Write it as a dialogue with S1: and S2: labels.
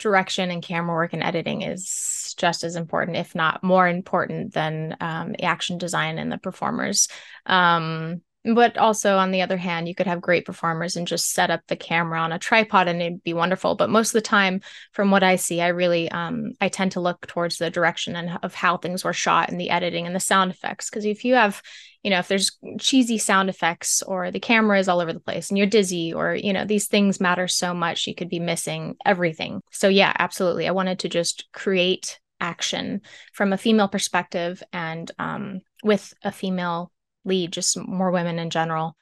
S1: direction and camera work and editing is just as important, if not more important, than um, the action design and the performers. Um, but also on the other hand you could have great performers and just set up the camera on a tripod and it'd be wonderful. But most of the time from what i see i really um i tend to look towards the direction and of how things were shot and the editing and the sound effects. Because if you have you know if there's cheesy sound effects or the camera is all over the place and you're dizzy or you know these things matter so much you could be missing everything. So yeah absolutely. I wanted to just create action from a female perspective and um, with a female lead, just more women in general.